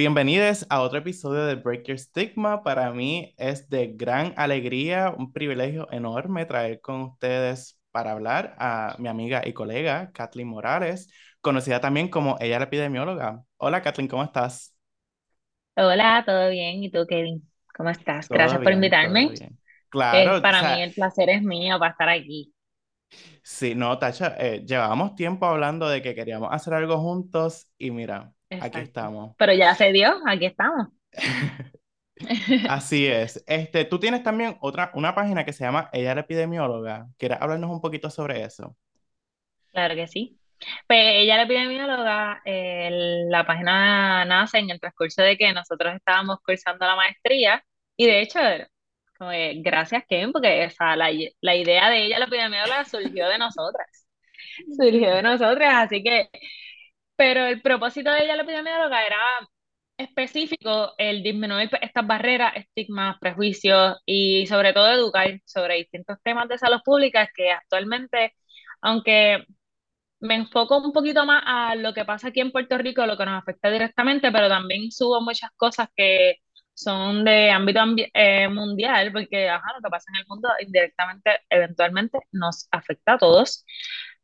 Bienvenidos a otro episodio de Break Your Stigma. Para mí es de gran alegría, un privilegio enorme traer con ustedes para hablar a mi amiga y colega Kathleen Morales, conocida también como ella la epidemióloga. Hola Kathleen, ¿cómo estás? Hola, ¿todo bien? ¿Y tú, Kevin? ¿Cómo estás? Todo Gracias por bien, invitarme. Claro, o para mí el placer es mío para estar aquí. sí, no, Tacha, eh, llevábamos tiempo hablando de que queríamos hacer algo juntos y mira, aquí estamos. Pero ya se dio, aquí estamos. Así es. Este, tú tienes también otra, una página que se llama Ella la epidemióloga. ¿Quieres hablarnos un poquito sobre eso? Claro que sí. Pues ella, la epidemióloga, eh, la página nace en el transcurso de que nosotros estábamos cursando la maestría y de hecho, como que, gracias Kevin, porque o sea, la, la idea de ella, la epidemióloga, surgió de nosotras. Surgió de nosotras, así que Pero el propósito de ella, la epidemióloga, era específico el disminuir pues, estas barreras, estigmas, prejuicios y sobre todo educar sobre distintos temas de salud pública que actualmente, aunque me enfoco un poquito más a lo que pasa aquí en Puerto Rico, lo que nos afecta directamente, pero también subo muchas cosas que son de ámbito eh, mundial, porque lo que pasa en el mundo indirectamente, eventualmente, nos afecta a todos.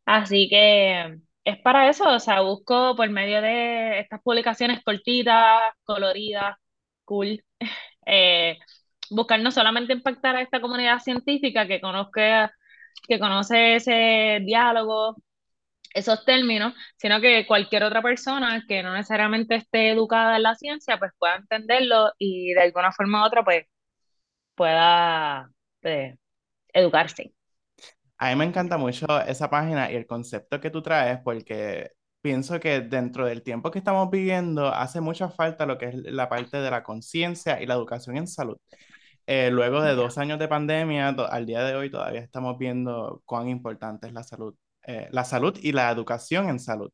Así que es para eso, o sea, busco por medio de estas publicaciones cortitas, coloridas, cool, eh, buscar no solamente impactar a esta comunidad científica que conozca, que conoce ese diálogo, esos términos, sino que cualquier otra persona que no necesariamente esté educada en la ciencia, pues pueda entenderlo y de alguna forma u otra, pues pueda pues, educarse. A mí me encanta mucho esa página y el concepto que tú traes porque pienso que dentro del tiempo que estamos viviendo hace mucha falta lo que es la parte de la conciencia y la educación en salud. Eh, luego de dos años de pandemia, al día de hoy todavía estamos viendo cuán importante es la salud, eh, la salud y la educación en salud,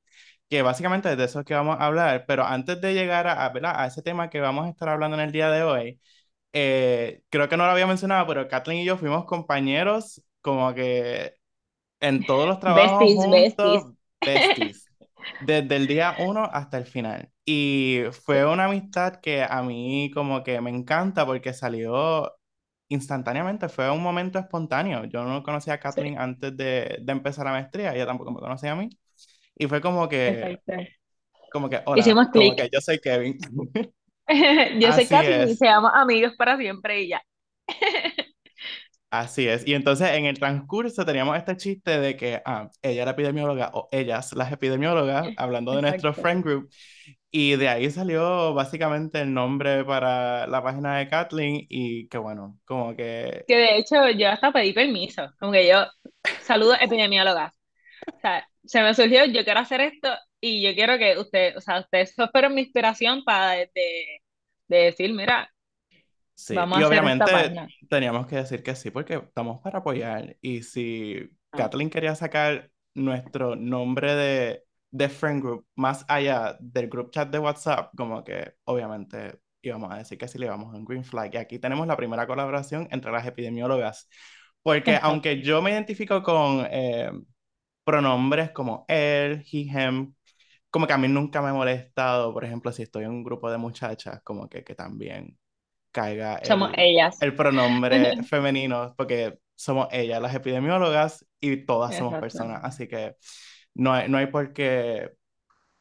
que básicamente es de eso es que vamos a hablar, pero antes de llegar a, a, a ese tema que vamos a estar hablando en el día de hoy, eh, creo que no lo había mencionado, pero Kathleen y yo fuimos compañeros como que en todos los trabajos Besties, besties. juntos, besties, desde el día uno hasta el final. Y fue una amistad que a mí como que me encanta porque salió instantáneamente, fue un momento espontáneo. Yo no conocía a Sí, Kathleen antes de, de empezar la maestría, ella tampoco me conocía a mí. Y fue como que, exacto. como que, hola, Hicimos como clic. que yo soy Kevin. Yo soy Así Kathleen y es. seamos amigos para siempre y ya. Así es. Y entonces en el transcurso teníamos este chiste de que ah, ella era epidemióloga o ellas las epidemiólogas, hablando de nuestro friend group. Y de ahí salió básicamente el nombre para la página de Kathleen y que bueno, como que Que de hecho yo hasta pedí permiso. Como que yo saludo epidemiólogas. O sea, se me surgió, yo quiero hacer esto y yo quiero que usted, o sea, ustedes fueron mi inspiración para de, de decir, mira, sí. vamos Y obviamente teníamos que decir que sí porque estamos para apoyar. Y si Ah, Kathleen quería sacar nuestro nombre de, de friend group más allá del group chat de WhatsApp, como que obviamente íbamos a decir que sí le íbamos a un green flag. Y aquí tenemos la primera colaboración entre las epidemiólogas. Porque aunque yo me identifico con eh, pronombres como él, he, him, como que a mí nunca me ha molestado, por ejemplo, si estoy en un grupo de muchachas, como que, que también caiga Somos el, ellas. el pronombre femenino, porque somos ellas las epidemiólogas y todas somos personas, así que no hay, no hay por qué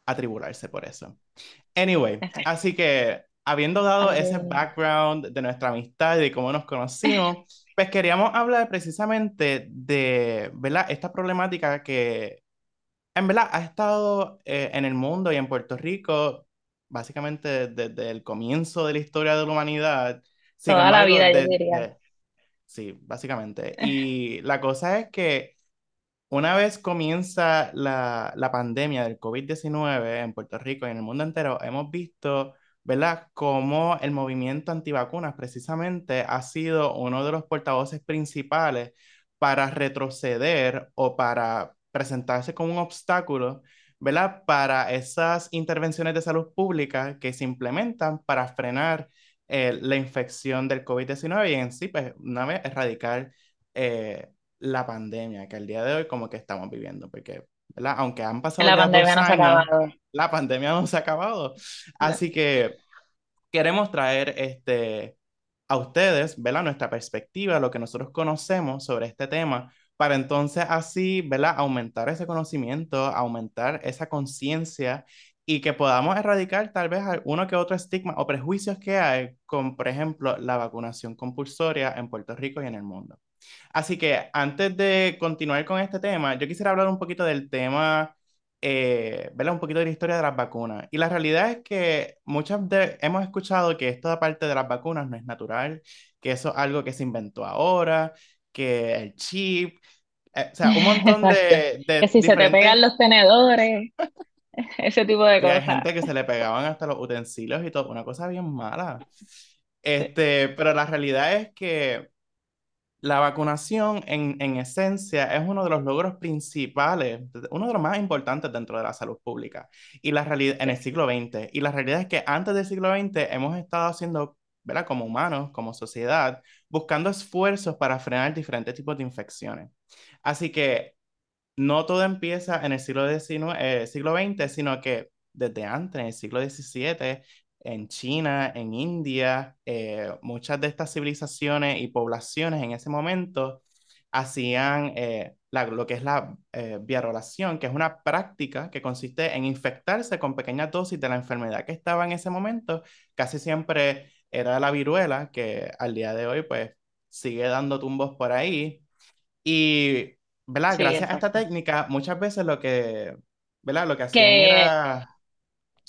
atribularse por eso. Anyway, Exacto. así que habiendo dado ese Ay, background de nuestra amistad y de cómo nos conocimos, pues queríamos hablar precisamente de, ¿verdad? Esta problemática que en verdad ha estado eh, en el mundo y en Puerto Rico básicamente desde el comienzo de la historia de la humanidad. Sin Toda la vida, yo diría. sí, básicamente. Y la cosa es que una vez comienza la, la pandemia del covid diecinueve en Puerto Rico y en el mundo entero, hemos visto, ¿verdad?, cómo el movimiento antivacunas precisamente ha sido uno de los portavoces principales para retroceder o para presentarse como un obstáculo, ¿verdad?, para esas intervenciones de salud pública que se implementan para frenar eh, la infección del covid diecinueve y en sí, pues, una vez erradicar eh, la pandemia que al día de hoy como que estamos viviendo, porque, ¿verdad? Aunque han pasado La pandemia no se ha años, acabado. la pandemia no se ha acabado. Así que queremos traer este, a ustedes, ¿verdad? Nuestra perspectiva, lo que nosotros conocemos sobre este tema, para entonces así, ¿verdad? Aumentar ese conocimiento, aumentar esa conciencia y que podamos erradicar tal vez uno que otro estigma o prejuicios que hay con, por ejemplo, la vacunación compulsoria en Puerto Rico y en el mundo. Así que antes de continuar con este tema, yo quisiera hablar un poquito del tema, eh, ¿verdad? Un poquito de la historia de las vacunas. Y la realidad es que muchas de, hemos escuchado que esto parte de las vacunas no es natural, que eso es algo que se inventó ahora, que el chip, eh, o sea, un montón de, de que si se te pegan los tenedores, ese tipo de cosas. Hay gente que se le pegaban hasta los utensilios y todo, una cosa bien mala. Este, pero la realidad es que la vacunación, en, en, esencia, es uno de los logros principales, uno de los más importantes dentro de la salud pública y la realidad, en el siglo XX. Y la realidad es que antes del siglo XX hemos estado haciendo, ¿verdad? como humanos, como sociedad, buscando esfuerzos para frenar diferentes tipos de infecciones. Así que no todo empieza en el siglo, XIX, eh, siglo XX, sino que desde antes, en el siglo XVII, en China, en India, eh, muchas de estas civilizaciones y poblaciones en ese momento hacían eh, lo que es la eh, biarrolación, que es una práctica que consiste en infectarse con pequeñas dosis de la enfermedad que estaba en ese momento. Casi siempre era la viruela, que al día de hoy pues sigue dando tumbos por ahí. Y, ¿verdad? Gracias a esta técnica, muchas veces lo que, ¿verdad? Lo que hacían era,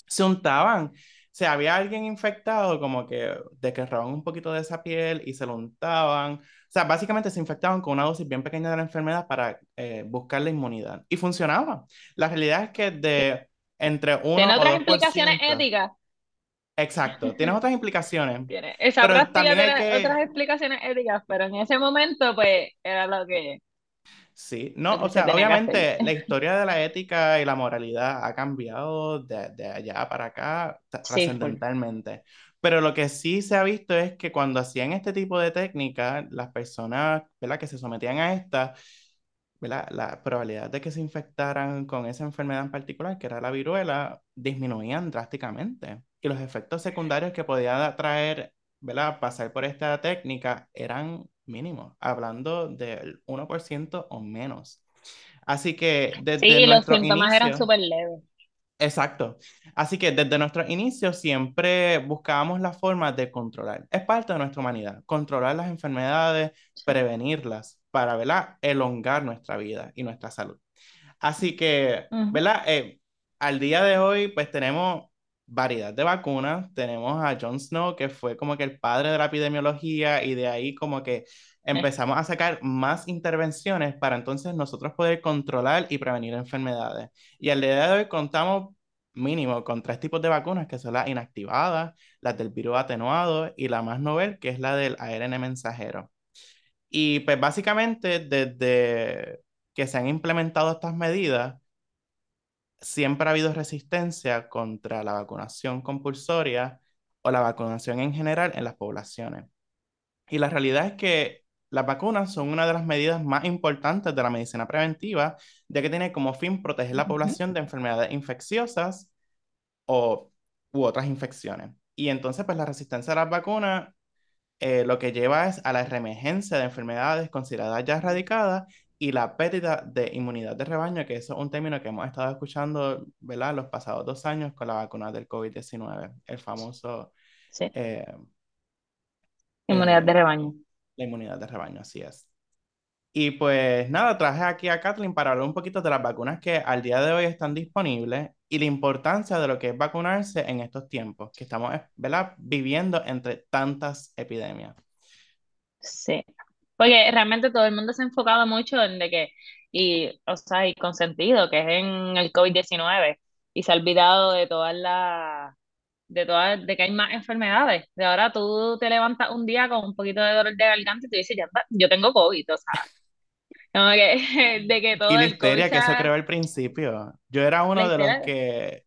se untaban si había alguien infectado, como que desgarraban un poquito de esa piel y se lo untaban. O sea, básicamente se infectaban con una dosis bien pequeña de la enfermedad para eh, buscar la inmunidad. Y funcionaba. La realidad es que de entre uno ¿Tiene o otras implicaciones éticas? Exacto, tienes otras implicaciones. Tiene. Esa tiene otras explicaciones éticas, pero en ese momento, pues, era lo que Sí, no, o sea, obviamente la historia de la ética y la moralidad ha cambiado de, de allá para acá trascendentalmente. Pero lo que sí se ha visto es que cuando hacían este tipo de técnicas, las personas, ¿verdad? que se sometían a esta, ¿verdad? la probabilidad de que se infectaran con esa enfermedad en particular, que era la viruela, disminuían drásticamente. Y los efectos secundarios que podía traer, ¿verdad? pasar por esta técnica eran mínimo, hablando del 1% o menos. Así que desde sí, los síntomas eran súper leves. Exacto. Así que desde nuestro inicio siempre buscábamos la forma de controlar. Es parte de nuestra humanidad, controlar las enfermedades, prevenirlas para, ¿verdad? Elongar nuestra vida y nuestra salud. Así que, ¿verdad? Eh, al día de hoy, pues tenemos variedad de vacunas. Tenemos a Jon Snow, que fue como que el padre de la epidemiología, y de ahí como que empezamos a sacar más intervenciones para entonces nosotros poder controlar y prevenir enfermedades. Y al día de hoy contamos mínimo con tres tipos de vacunas, que son las inactivadas, las del virus atenuado y la más novel, que es la del ARN mensajero. Y pues básicamente desde que se han implementado estas medidas, siempre ha habido resistencia contra la vacunación compulsoria o la vacunación en general en las poblaciones. Y la realidad es que las vacunas son una de las medidas más importantes de la medicina preventiva, ya que tiene como fin proteger la población de enfermedades infecciosas o u otras infecciones. Y entonces, pues la resistencia a las vacunas eh, lo que lleva es a la reemergencia de enfermedades consideradas ya erradicadas y la pérdida de inmunidad de rebaño, que eso es un término que hemos estado escuchando, ¿verdad?, los pasados dos años con la vacuna del COVID-19, el famoso... Sí. Eh, inmunidad de eh, rebaño. La inmunidad de rebaño, así es. Y pues nada, traje aquí a Kathleen para hablar un poquito de las vacunas que al día de hoy están disponibles y la importancia de lo que es vacunarse en estos tiempos que estamos, ¿verdad?, viviendo entre tantas epidemias. Sí, porque realmente todo el mundo se ha enfocado mucho en de que, y, o sea, y con sentido, que es en el COVID-19, y se ha olvidado de todas las, de todas, de que hay más enfermedades. De ahora tú te levantas un día con un poquito de dolor de garganta y te dices, ya yo tengo COVID, o sea. Como que, de que todo y la histeria que eso creó al principio. Yo era uno de los que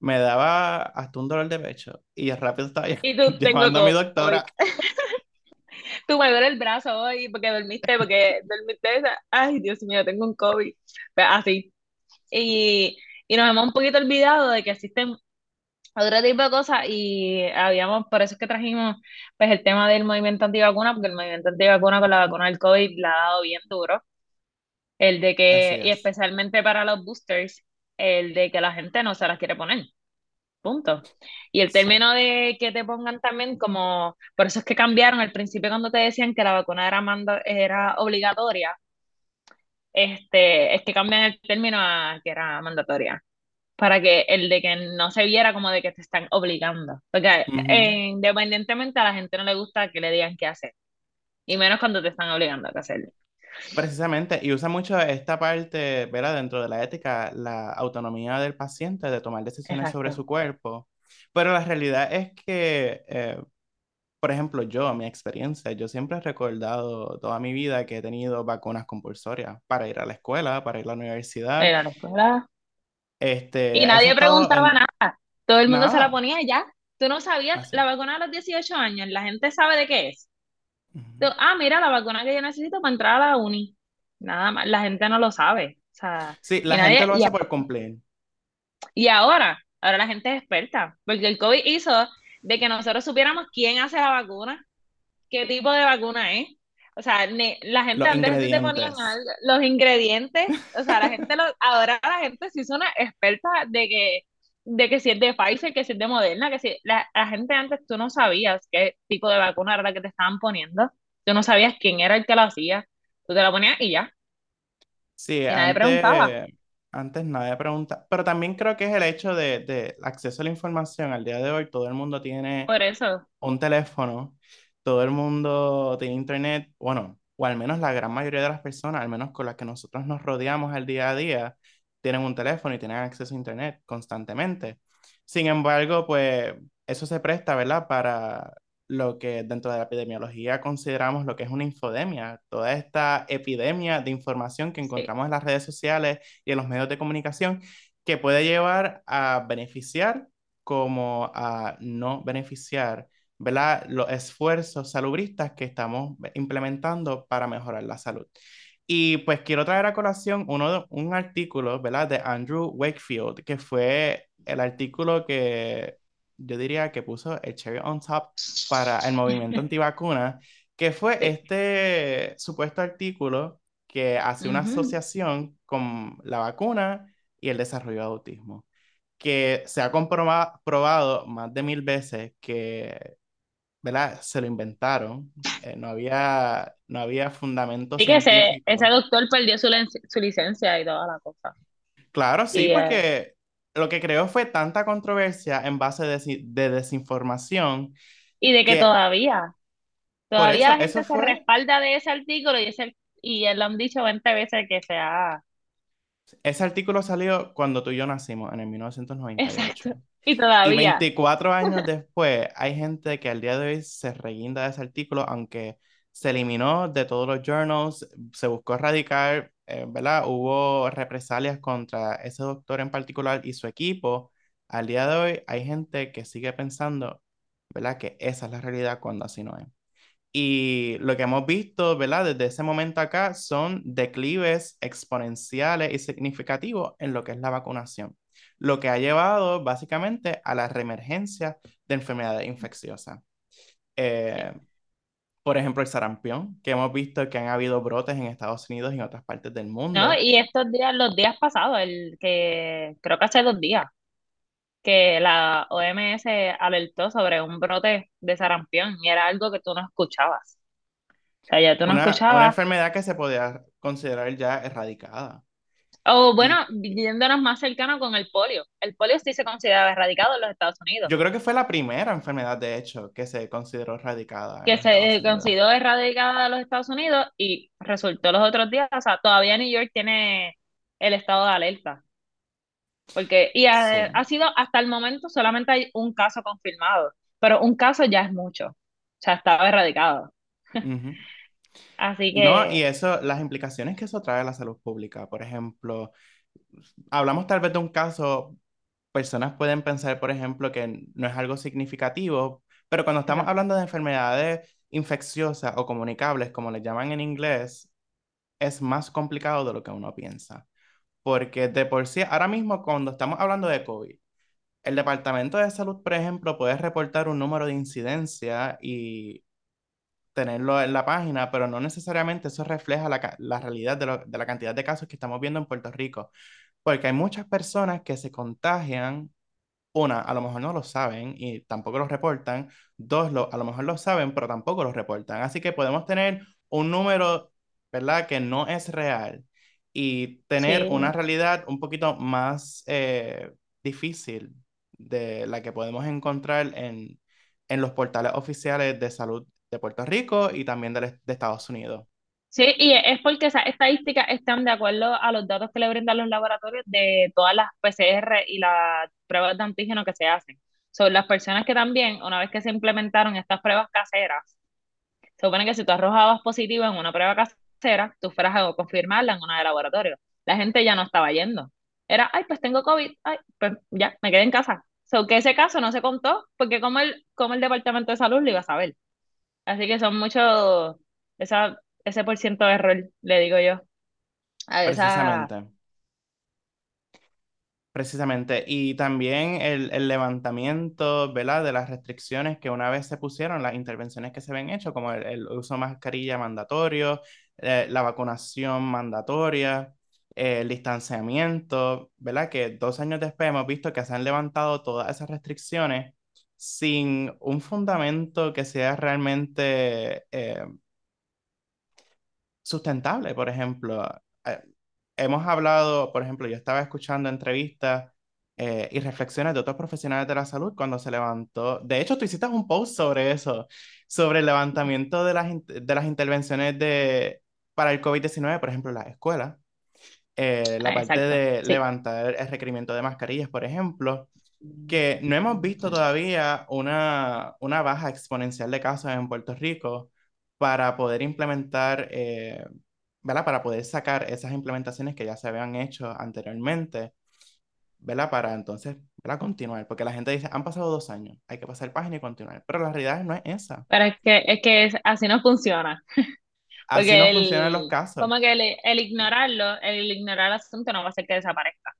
me daba hasta un dolor de pecho y rápido estaba y tú, llevando a mi doctora tú me duele el brazo hoy porque dormiste, porque dormiste, ay Dios mío, tengo un COVID, pues, así. Y, Y nos hemos un poquito olvidado de que existen otro tipo de cosas y habíamos, por eso es que trajimos pues el tema del movimiento antivacuna, porque el movimiento antivacuna con la vacuna del COVID la ha dado bien duro. El de que, y es. especialmente para los boosters, el de que la gente no se las quiere poner. Punto. Y el término de que te pongan también como, por eso es que cambiaron al principio cuando te decían que la vacuna era, manda, era obligatoria, este, es que cambian el término a que era mandatoria, para que el de que no se viera como de que te están obligando. Porque eh, independientemente a la gente no le gusta que le digan qué hacer, y menos cuando te están obligando a hacerlo. Precisamente, y usa mucho esta parte, ¿verdad? Dentro de la ética, la autonomía del paciente de tomar decisiones sobre su cuerpo. Pero la realidad es que, eh, por ejemplo, yo, mi experiencia, yo siempre he recordado toda mi vida que he tenido vacunas compulsorias para ir a la escuela, para ir a la universidad. Ir a la escuela. Este, Y nadie preguntaba en nada. Todo el mundo se la ponía ya. Tú no sabías, Así. la vacuna a los 18 años, la gente sabe de qué es. Ah, mira, la vacuna que yo necesito para entrar a la uni. Nada más, la gente no lo sabe. O sea, Sí, la gente lo hace por cumplir. y ahora, ahora la gente es experta, porque el COVID hizo de que nosotros supiéramos quién hace la vacuna, qué tipo de vacuna es. O sea, ne- la gente Los antes te ponían algo- los ingredientes, o sea, la gente lo, ahora la gente sí son experta de que, de que si es de Pfizer, que si es de Moderna, que si la, la gente antes tú no sabías qué tipo de vacuna era la que te estaban poniendo, tú no sabías quién era el que la hacía, tú te la ponías y ya, Sí, y nadie preguntaba. antes, antes nadie pregunta, pero también creo que es el hecho de, de acceso a la información. Al día de hoy todo el mundo tiene Por eso, un teléfono, todo el mundo tiene internet, bueno, o al menos la gran mayoría de las personas, al menos con las que nosotros nos rodeamos al día a día, tienen un teléfono y tienen acceso a internet constantemente. Sin embargo, pues eso se presta, ¿verdad? Para lo que dentro de la epidemiología consideramos lo que es una infodemia, toda esta epidemia de información que sí, encontramos en las redes sociales y en los medios de comunicación que puede llevar a beneficiar como a no beneficiar ¿verdad? Los esfuerzos salubristas que estamos implementando para mejorar la salud. Y pues quiero traer a colación uno un artículo, ¿verdad? De Andrew Wakefield, que fue el artículo que yo diría que puso el cherry on top para el movimiento antivacuna, que fue este supuesto artículo que hace una Ujú. asociación con la vacuna y el desarrollo de autismo que se ha comprobado más de mil veces que ¿verdad? Se lo inventaron. Eh, no había, no había fundamento Sí que ese, ese doctor perdió su, su licencia y toda la cosa. Claro, sí, Y eh, porque lo que creó fue tanta controversia en base de, de desinformación y de que que todavía, todavía eso, la eso gente se fue, respalda de ese artículo y ese y lo han dicho 20 veces que sea ese artículo salió cuando tú y yo nacimos, en el exacto. 1998. Y Y todavía, 24 años después, hay gente que al día de hoy se reguinda de ese artículo, aunque se eliminó de todos los journals, se buscó erradicar, eh, ¿verdad? Hubo represalias contra ese doctor en particular y su equipo. Al día de hoy, hay gente que sigue pensando, ¿verdad? Que esa es la realidad cuando así no es. Y lo que hemos visto, ¿verdad? Desde ese momento acá son declives exponenciales y significativos en lo que es la vacunación, lo que ha llevado básicamente a la reemergencia de enfermedades infecciosas. Eh, por ejemplo, el sarampión, que hemos visto que han habido brotes en Estados Unidos y en otras partes del ¿No? mundo. Y estos días, los días pasados, el que creo que hace dos días, que la OMS alertó sobre un brote de sarampión y era algo que tú no escuchabas. O sea, ya tú no Una, una escuchabas enfermedad que se podía considerar ya erradicada. O bueno, yéndonos más cercano con el polio. El polio sí se considera erradicado en los Estados Unidos, yo creo que fue la primera enfermedad, de hecho, que se consideró erradicada que se consideró erradicada en los Estados Unidos y resultó los otros días, o sea, todavía New York tiene el estado de alerta. Porque, y ha, Sí. ha sido hasta el momento solamente hay un caso confirmado, pero un caso ya es mucho. O sea, estaba erradicado. Así No, y que, eso, las implicaciones que eso trae a la salud pública, por ejemplo, hablamos tal vez de un caso, personas pueden pensar, por ejemplo, que no es algo significativo, pero cuando estamos ajá, hablando de enfermedades infecciosas o comunicables, como le llaman en inglés, es más complicado de lo que uno piensa. porque de por sí, ahora mismo cuando estamos hablando de COVID, el Departamento de Salud, por ejemplo, puede reportar un número de incidencia y tenerlo en la página, pero no necesariamente eso refleja la, la realidad de, lo, de la cantidad de casos que estamos viendo en Puerto Rico, porque hay muchas personas que se contagian una, a lo mejor no lo saben y tampoco lo reportan. Dos, lo, a lo mejor lo saben, pero tampoco lo reportan. Así que podemos tener un número, ¿verdad?, que no es real y tener una realidad un poquito más eh, difícil de la que podemos encontrar en, en los portales oficiales de salud de Puerto Rico y también de, de Estados Unidos. Sí, y es porque esas estadísticas están de acuerdo a los datos que le brindan los laboratorios de todas las PCR y las pruebas de antígeno que se hacen. Son las personas que también, una vez que se implementaron estas pruebas caseras, se supone que si tú arrojabas positivo en una prueba casera, tú fueras a confirmarla en una de laboratorio. La gente ya no estaba yendo. Era, ay, pues tengo COVID, ay, pues ya, me quedé en casa. So que ese caso no se contó, porque como el, como el Departamento de Salud lo iba a saber. Así que son muchos, esa, ese por ciento de error, le digo yo, Precisamente. Precisamente, y también el, el levantamiento, ¿verdad? De las restricciones que una vez se pusieron, las intervenciones que se habían hecho, como el, el uso de mascarilla mandatorio, eh, la vacunación mandatoria, el distanciamiento, ¿verdad? Que dos años después hemos visto que se han levantado todas esas restricciones sin un fundamento que sea realmente eh, sustentable, por ejemplo. Eh, hemos hablado, por ejemplo, yo estaba escuchando entrevistas eh, y reflexiones de otros profesionales de la salud cuando se levantó. De hecho, tú hiciste un post sobre eso, sobre el levantamiento de las, de las intervenciones de, para el COVID-19, por ejemplo, las escuelas. Eh, la ah, parte exacto, de sí. levantar el requerimiento de mascarillas, por ejemplo, que no hemos visto todavía una, una baja exponencial de casos en Puerto Rico para poder implementar, eh, ¿verdad? Para poder sacar esas implementaciones que ya se habían hecho anteriormente, ¿verdad? Para entonces, ¿verdad? Continuar, porque la gente dice, han pasado dos años, hay que pasar página y continuar, pero la realidad no es esa. Pero es que, es que es- así no funciona, Así no porque funcionan los el, casos, como que el, el ignorarlo, el ignorar el asunto no va a hacer que desaparezca.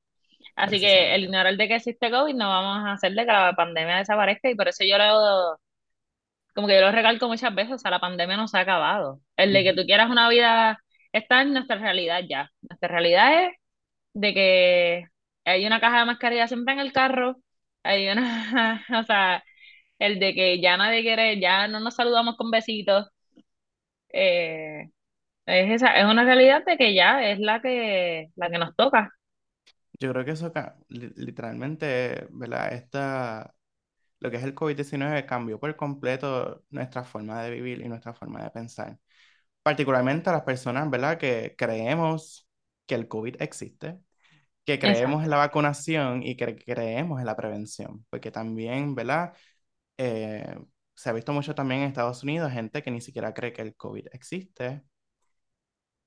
Así que el ignorar de que existe COVID no vamos a hacer de que la pandemia desaparezca y por eso yo lo, como que yo lo recalco muchas veces, o sea, la pandemia no se ha acabado. El de que tú quieras una vida está en nuestra realidad ya. Nuestra realidad es de que hay una caja de mascarilla siempre en el carro, hay una, o sea, el de que ya nadie quiere, ya no nos saludamos con besitos, eh, es esa, es una realidad de que ya es la que, la que nos toca. Yo creo que eso ca- li- literalmente, ¿verdad? Esta, lo que es el COVID-19 cambió por completo nuestra forma de vivir y nuestra forma de pensar. Particularmente a las personas, ¿verdad? Que creemos que el COVID existe, que creemos en Exacto. la vacunación y que creemos en la prevención, porque también, ¿verdad? Eh, se ha visto mucho también en Estados Unidos gente que ni siquiera cree que el COVID existe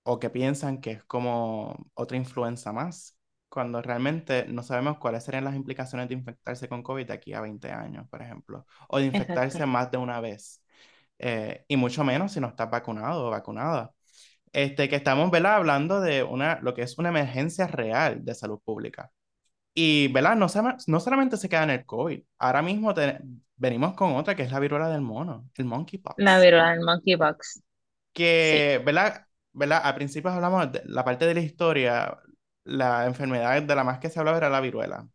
o que piensan que es como otra influenza más, cuando realmente no sabemos cuáles serían las implicaciones de infectarse con COVID de aquí a 20 años, por ejemplo, o de Exacto. infectarse más de una vez, eh, y mucho menos si no estás vacunado o vacunada. Este, que estamos, ¿verdad? Hablando de una, lo que es una emergencia real de salud pública. Y, ¿verdad? No, se- no solamente se queda en el COVID, ahora mismo te- venimos con otra que es la viruela del mono, el La monkeypox viruela del monkeypox. Sí. que, ¿verdad? ¿verdad? Al principio hablamos de la parte de la historia, la enfermedad de la más que se hablaba era la viruela.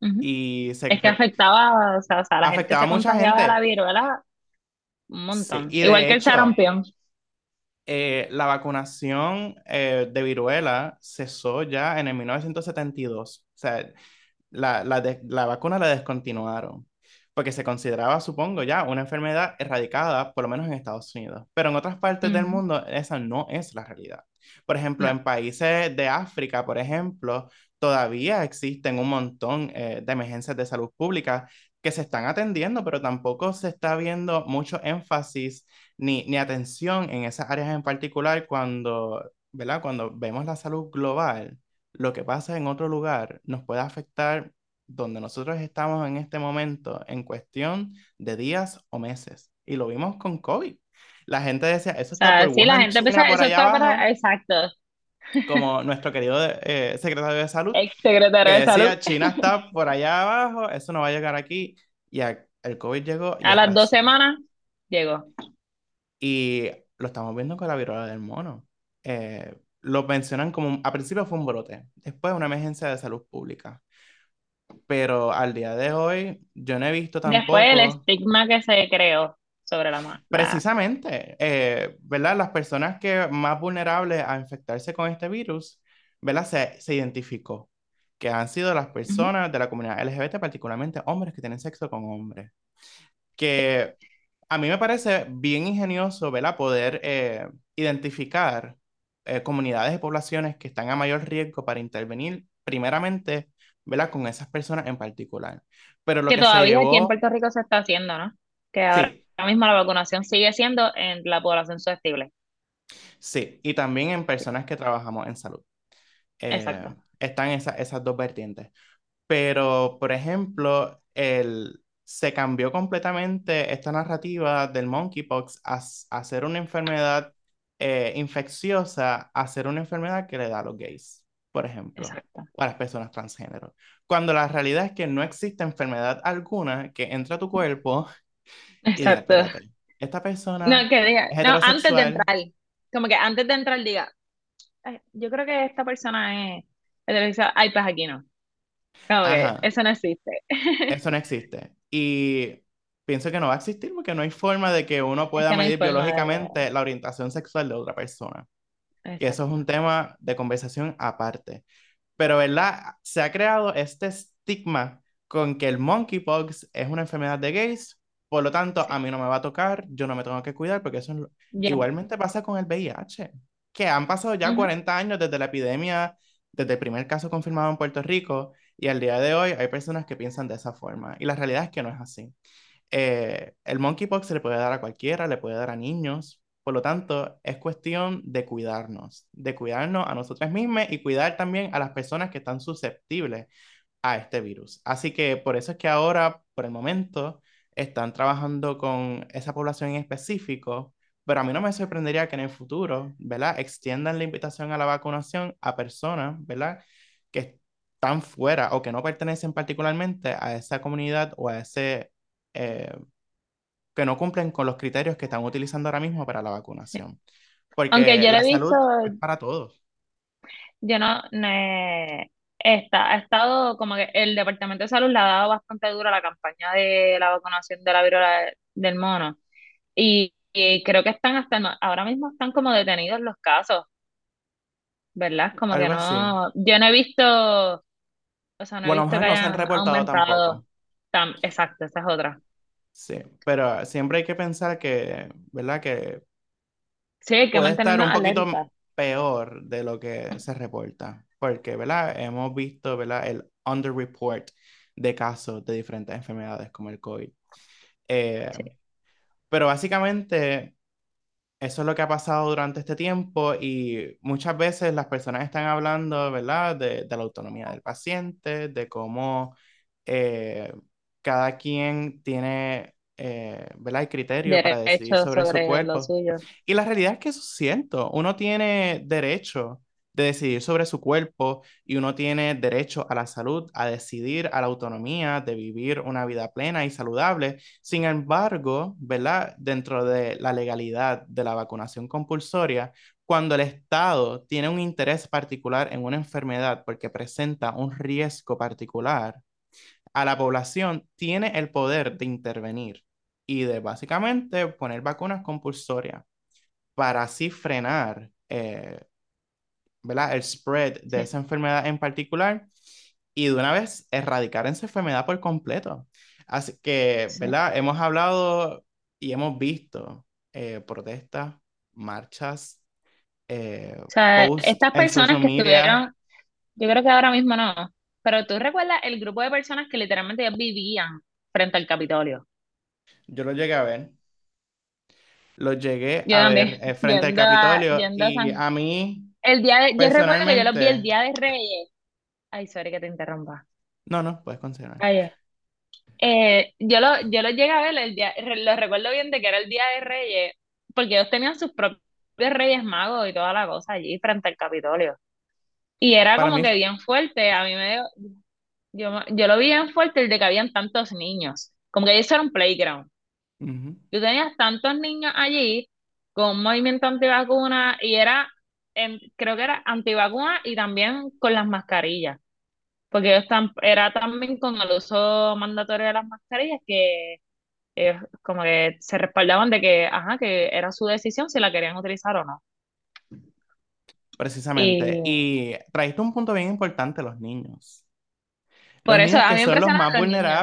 Ujú. Y se Es que afectaba, o sea, o sea, la gente afectaba a se mucha de la gente. viruela un Sí, montón. y Igual que el sarampión. eh, la vacunación eh, de viruela cesó ya en el 1972. O sea, la, la, de- la vacuna la descontinuaron, porque se consideraba, supongo, ya una enfermedad erradicada, por lo menos en Estados Unidos. Pero en otras partes del mundo esa no es la realidad. Por ejemplo, No. en países de África, por ejemplo, todavía existen un montón eh, de emergencias de salud pública que se están atendiendo, pero tampoco se está viendo mucho énfasis ni, ni atención en esas áreas en particular cuando, ¿verdad? Cuando vemos la salud global lo que pasa en otro lugar nos puede afectar donde nosotros estamos en este momento en cuestión de días o meses. Y lo vimos con COVID. La gente decía, eso O está sea, por sí, la gente por eso está abajo. para, exacto. como nuestro querido eh, secretario de salud, Ex que secretario de salud. decía, China está por allá abajo, eso no va a llegar aquí. Y a- el COVID llegó y A las dos semanas llegó. Y lo estamos viendo con la viruela del mono. Eh, lo mencionan como, a principio fue un brote, después una emergencia de salud pública. Pero al día de hoy, yo no he visto Después el tampoco, estigma que se creó sobre la ma- la- precisamente, eh, ¿verdad? Las personas que más vulnerables a infectarse con este virus, ¿verdad? Se, se identificó que han sido las personas de la comunidad LGBT, particularmente hombres que tienen sexo con hombres. Que a mí me parece bien ingenioso, ¿verdad? Poder eh, identificar eh, comunidades y poblaciones que están a mayor riesgo para intervenir, primeramente, ¿verdad? Con esas personas en particular. Pero lo Que que se todavía aquí en llevó, Puerto Rico se está haciendo, ¿no? Que ahora sí, mismo la vacunación sigue siendo en la población susceptible. sí, y también en personas que trabajamos en salud. Eh, Exacto. están esa- esas dos vertientes. Pero, por ejemplo, el, se cambió completamente esta narrativa del monkeypox a, a ser una enfermedad eh, infecciosa, a ser una enfermedad que le da a los gays, por ejemplo, Exacto. o a las personas transgénero. Cuando la realidad es que no existe enfermedad alguna que entre a tu cuerpo diga, Exacto. esta persona No, que diga, no, antes de entrar, como que antes de entrar diga, "Ay, yo creo que esta persona es heterosexual, ay, pues aquí no. Como que eso no existe. eso no existe. Y pienso que no va a existir porque no hay forma de que uno Es pueda que no hay medir de... biológicamente la orientación sexual de otra persona. Y eso es un tema de conversación aparte. Pero, ¿verdad? Se ha creado este estigma con que el monkeypox es una enfermedad de gays, por lo tanto, a mí no me va a tocar, yo no me tengo que cuidar, porque eso es lo- Ya. igualmente pasa con el VIH, que han pasado ya Ujú. 40 años desde la epidemia, desde el primer caso confirmado en Puerto Rico, y al día de hoy hay personas que piensan de esa forma, y la realidad es que no es así. Eh, el monkeypox se le puede dar a cualquiera, le puede dar a niños, por lo tanto, es cuestión de cuidarnos, de cuidarnos a nosotros mismos y cuidar también a las personas que están susceptibles a este virus. Así que por eso es que ahora, por el momento, están trabajando con esa población en específico, pero a mí no me sorprendería que en el futuro, ¿verdad? Extiendan la invitación a la vacunación a personas, ¿verdad? Que están fuera o que no pertenecen particularmente a esa comunidad o a ese... eh, que no cumplen con los criterios que están utilizando ahora mismo para la vacunación. Aunque Porque yo lo la he visto, salud es para todos. yo no, no he- está, ha estado como que el Departamento de Salud le ha dado bastante duro a la campaña de la vacunación de la viruela del mono. Y, y creo que están hasta, ahora mismo están como detenidos los casos, ¿verdad? Como que así. no, yo no he visto, o sea, no he Bueno, lo visto que no se han reportado aumentado. tampoco. Tan, exacto, esa es otra. Sí, pero siempre hay que pensar que, ¿verdad? Que Sí, hay que puede estar un poquito alerta. Peor de lo que se reporta, porque, ¿verdad? Hemos visto, ¿verdad? El underreport de casos de diferentes enfermedades como el COVID. Eh, Sí, pero básicamente eso es lo que ha pasado durante este tiempo y muchas veces las personas están hablando, ¿verdad? De, de la autonomía del paciente, de cómo eh, cada quien tiene, eh, ¿verdad? El criterio para decidir derecho sobre su sobre lo cuerpo. Y la realidad es que eso es cierto. Uno tiene derecho de decidir sobre su cuerpo y uno tiene derecho a la salud, a decidir, a la autonomía de vivir una vida plena y saludable. Sin embargo, ¿verdad? Dentro de la legalidad de la vacunación compulsoria, cuando el Estado tiene un interés particular en una enfermedad porque presenta un riesgo particular, a la población tiene el poder de intervenir y de básicamente poner vacunas compulsorias para así frenar eh, ¿verdad? el spread de Sí, esa enfermedad en particular y de una vez erradicar esa enfermedad por completo. Así que, sí. ¿verdad? Hemos hablado y hemos visto eh, protestas, marchas, eh, O sea, posts estas personas que media. estuvieron, yo creo que ahora mismo no, pero tú recuerdas el grupo de personas que literalmente vivían frente al Capitolio. Yo lo llegué a ver. Lo llegué Yo a también, ver eh, frente al yendo Capitolio a y San... a mí El día de, yo recuerdo que yo los vi el día de Reyes. Ay, sorry que te interrumpa. no, no, puedes continuar. Ay, eh, yo lo, yo lo llegué a ver el día, lo recuerdo bien de que era el día de Reyes, porque ellos tenían sus propios Reyes Magos y toda la cosa allí frente al Capitolio. Y era Para como mí, que bien fuerte, a mí me dio, yo, yo lo vi bien fuerte el de que habían tantos niños, como que eso era un playground. ujú. Tú tenías tantos niños allí con un movimiento antivacuna y era, en- creo que era antivacuna y también con las mascarillas, porque ellos tam- era también con el uso mandatorio de las mascarillas que ellos como que se respaldaban de que, ajá, que era su decisión si la querían utilizar o no. precisamente. Y Y trajiste un punto bien importante, los niños. Los por eso niños a que mí me son los más los niños.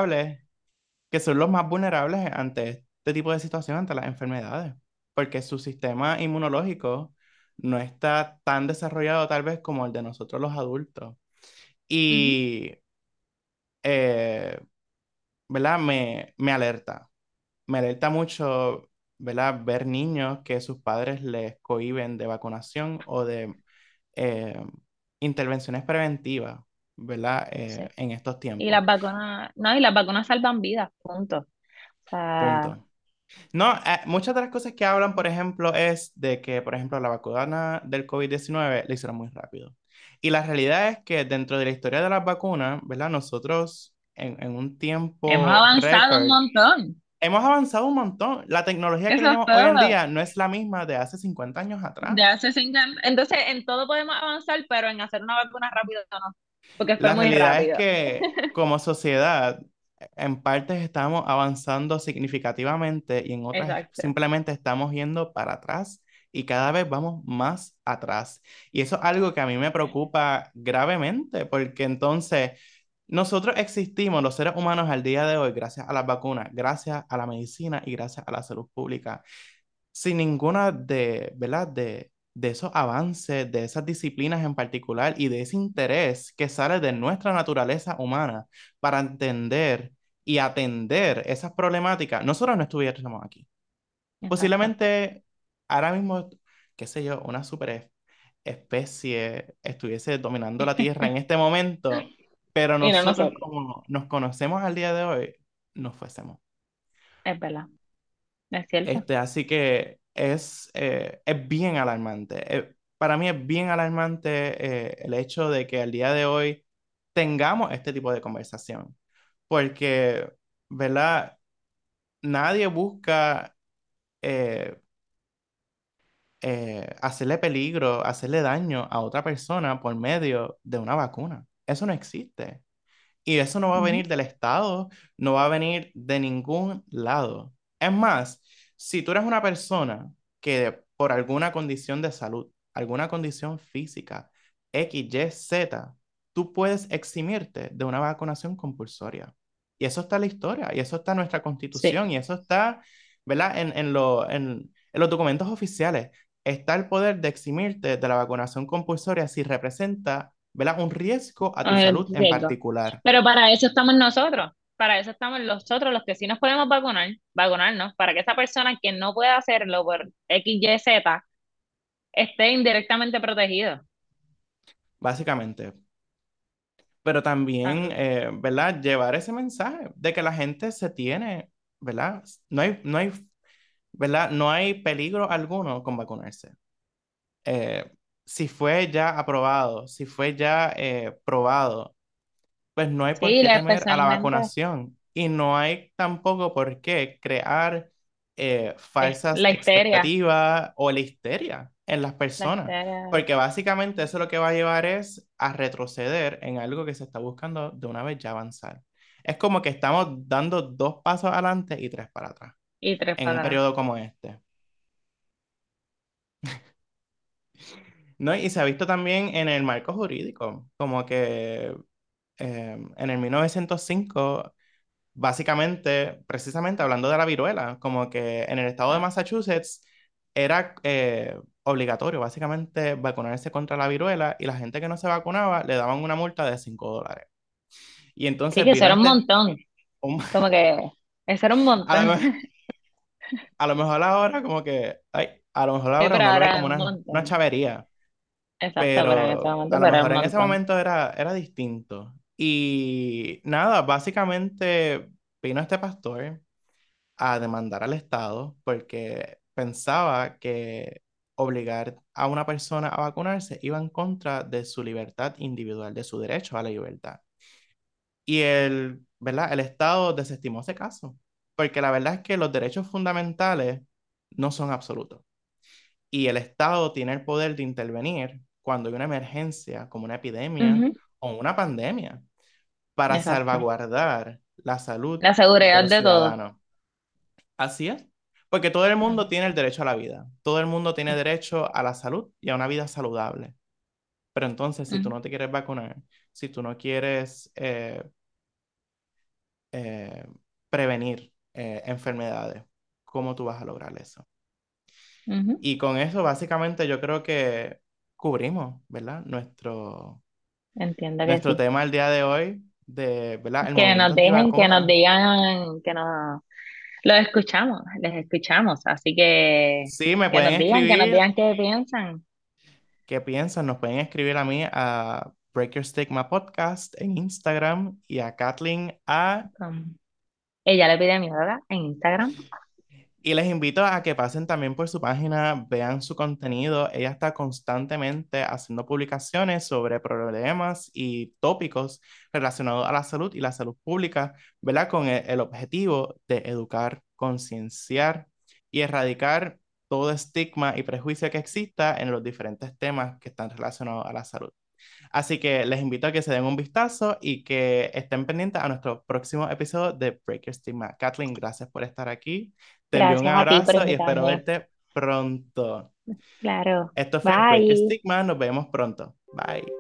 Que son los más vulnerables ante este tipo de situación, ante las enfermedades, porque su sistema inmunológico no está tan desarrollado tal vez como el de nosotros los adultos. Y, eh, ¿verdad? Me, me alerta. Me alerta mucho, ¿verdad? Ver niños que sus padres les cohíben de vacunación o de eh, intervenciones preventivas, ¿verdad? sí. Eh, en estos Y tiempos. las vacunas, no, y las vacunas salvan vidas, punto. O sea, Punto. No, eh, muchas de las cosas que hablan, por ejemplo, es de que, por ejemplo, la vacuna del COVID-19 la hicieron muy rápido. Y la realidad es que dentro de la historia de las vacunas, ¿verdad? Nosotros en, en un hemos tiempo avanzado un récord montón. hemos avanzado un montón. La tecnología que Eso es tenemos hoy en día no es la misma de hace 50 años atrás. De hace cinco años. Entonces, en todo podemos avanzar, pero en hacer una vacuna rápido no, porque fue La muy realidad es rápido. que como sociedad, en partes estamos avanzando significativamente y en otras Exacto. simplemente estamos yendo para atrás y cada vez vamos más atrás. Y eso es algo que a mí me preocupa gravemente porque entonces nosotros existimos, los seres humanos al día de hoy, gracias a las vacunas, gracias a la medicina y gracias a la salud pública sin ninguna de, ¿verdad? De, de esos avances, de esas disciplinas en particular y de ese interés que sale de nuestra naturaleza humana para entender y atender esas problemáticas, nosotros no estuviéramos aquí. Exacto. Posiblemente ahora mismo, qué sé yo, una super especie estuviese dominando la Tierra en este momento, pero Y no nosotros nosotros. como nos conocemos al día de hoy, no fuésemos. Es verdad. Es cierto. Este, así que es, eh, es bien alarmante. Eh, para mí es bien alarmante eh, el hecho de que al día de hoy tengamos este tipo de conversación. Porque, ¿verdad? Nadie busca hacerle peligro, hacerle daño a otra persona por medio de una vacuna. Eso no existe. Y eso no va a venir del Estado, no va a venir de ningún lado. Es más, si tú eres una persona que por alguna condición de salud, alguna condición física, X, Y, Z, tú puedes eximirte de una vacunación compulsoria. Y eso está en la historia, y eso está en nuestra Sí. constitución, y eso está, ¿verdad? En, en, lo- en, en los documentos oficiales. Está el poder de eximirte de la vacunación compulsoria si representa ¿verdad? Un riesgo a tu Eh, salud en particular. Pero para eso estamos nosotros. Para eso estamos nosotros los que sí nos podemos vacunar, vacunarnos, para que esa persona que no pueda hacerlo por X, Y, Z esté indirectamente protegido. básicamente. Pero también, También. eh, ¿verdad? Llevar ese mensaje de que la gente se tiene, ¿verdad? No hay, no hay, ¿verdad? No hay peligro alguno con vacunarse. Eh, si fue ya aprobado, si fue ya eh, probado, pues no hay por Sí, qué temer a la vacunación y no hay tampoco por qué crear eh, falsas la expectativas o la histeria en las La personas, porque básicamente eso lo que va a llevar es a retroceder en algo que se está buscando de una vez ya avanzar. Es como que estamos dando dos pasos adelante y tres para atrás Y tres en un periodo como este. ¿No? Y se ha visto también en el marco jurídico, como que eh, en el 1905 básicamente, precisamente hablando de la viruela, como que en el estado de Massachusetts era eh, obligatorio básicamente vacunarse contra la viruela y la gente que no se vacunaba le daban una multa de 5 dólares. Y Sí, entonces que eso era un este, montón. un- Como que eso era un a lo, montón. me- a lo mejor ahora como que, ay, a lo mejor Sí, ahora ve ahora es como un una, una montón. chavería, Exacto, pero en ese pero momento, a lo pero es un mejor en ese montón. momento era, era distinto. Y nada, básicamente vino este pastor a demandar al Estado porque pensaba que obligar a una persona a vacunarse iba en contra de su libertad individual, de su derecho a la libertad. Y el, ¿verdad? el Estado desestimó ese caso, porque la verdad es que los derechos fundamentales no son absolutos. Y el Estado tiene el poder de intervenir cuando hay una emergencia, como una epidemia o una pandemia, para salvaguardar la salud la seguridad de, todos. Así es. Porque todo el mundo tiene el derecho a la vida, todo el mundo tiene derecho a la salud y a una vida saludable. Pero entonces, si tú no te quieres vacunar, si tú no quieres eh, eh, prevenir eh, enfermedades, ¿cómo tú vas a lograr eso? Y con eso, básicamente, yo creo que cubrimos, ¿verdad? Nuestro, Entiendo nuestro tema el día de hoy, de, ¿verdad? que nos dejen, que nos digan, que nos lo escuchamos, les escuchamos, así que sí, me que pueden nos digan, escribir, que nos digan qué piensan. ¿Qué piensan? Nos pueden escribir a mí a Break Your Stigma Podcast en Instagram y a Kathleen a... ella le pide a mi hora en Instagram. Y les invito a que pasen también por su página, vean su contenido. Ella está constantemente haciendo publicaciones sobre problemas y tópicos relacionados a la salud y la salud pública, ¿verdad? Con el, objetivo de educar, concienciar y erradicar todo estigma y prejuicio que exista en los diferentes temas que están relacionados a la salud. Así que les invito a que se den un vistazo y que estén pendientes a nuestro próximo episodio de Break Your Stigma. Kathleen, gracias por estar aquí. Te envío un abrazo y espero verte pronto. Claro. Esto fue Break Your Stigma. Nos vemos pronto. Bye.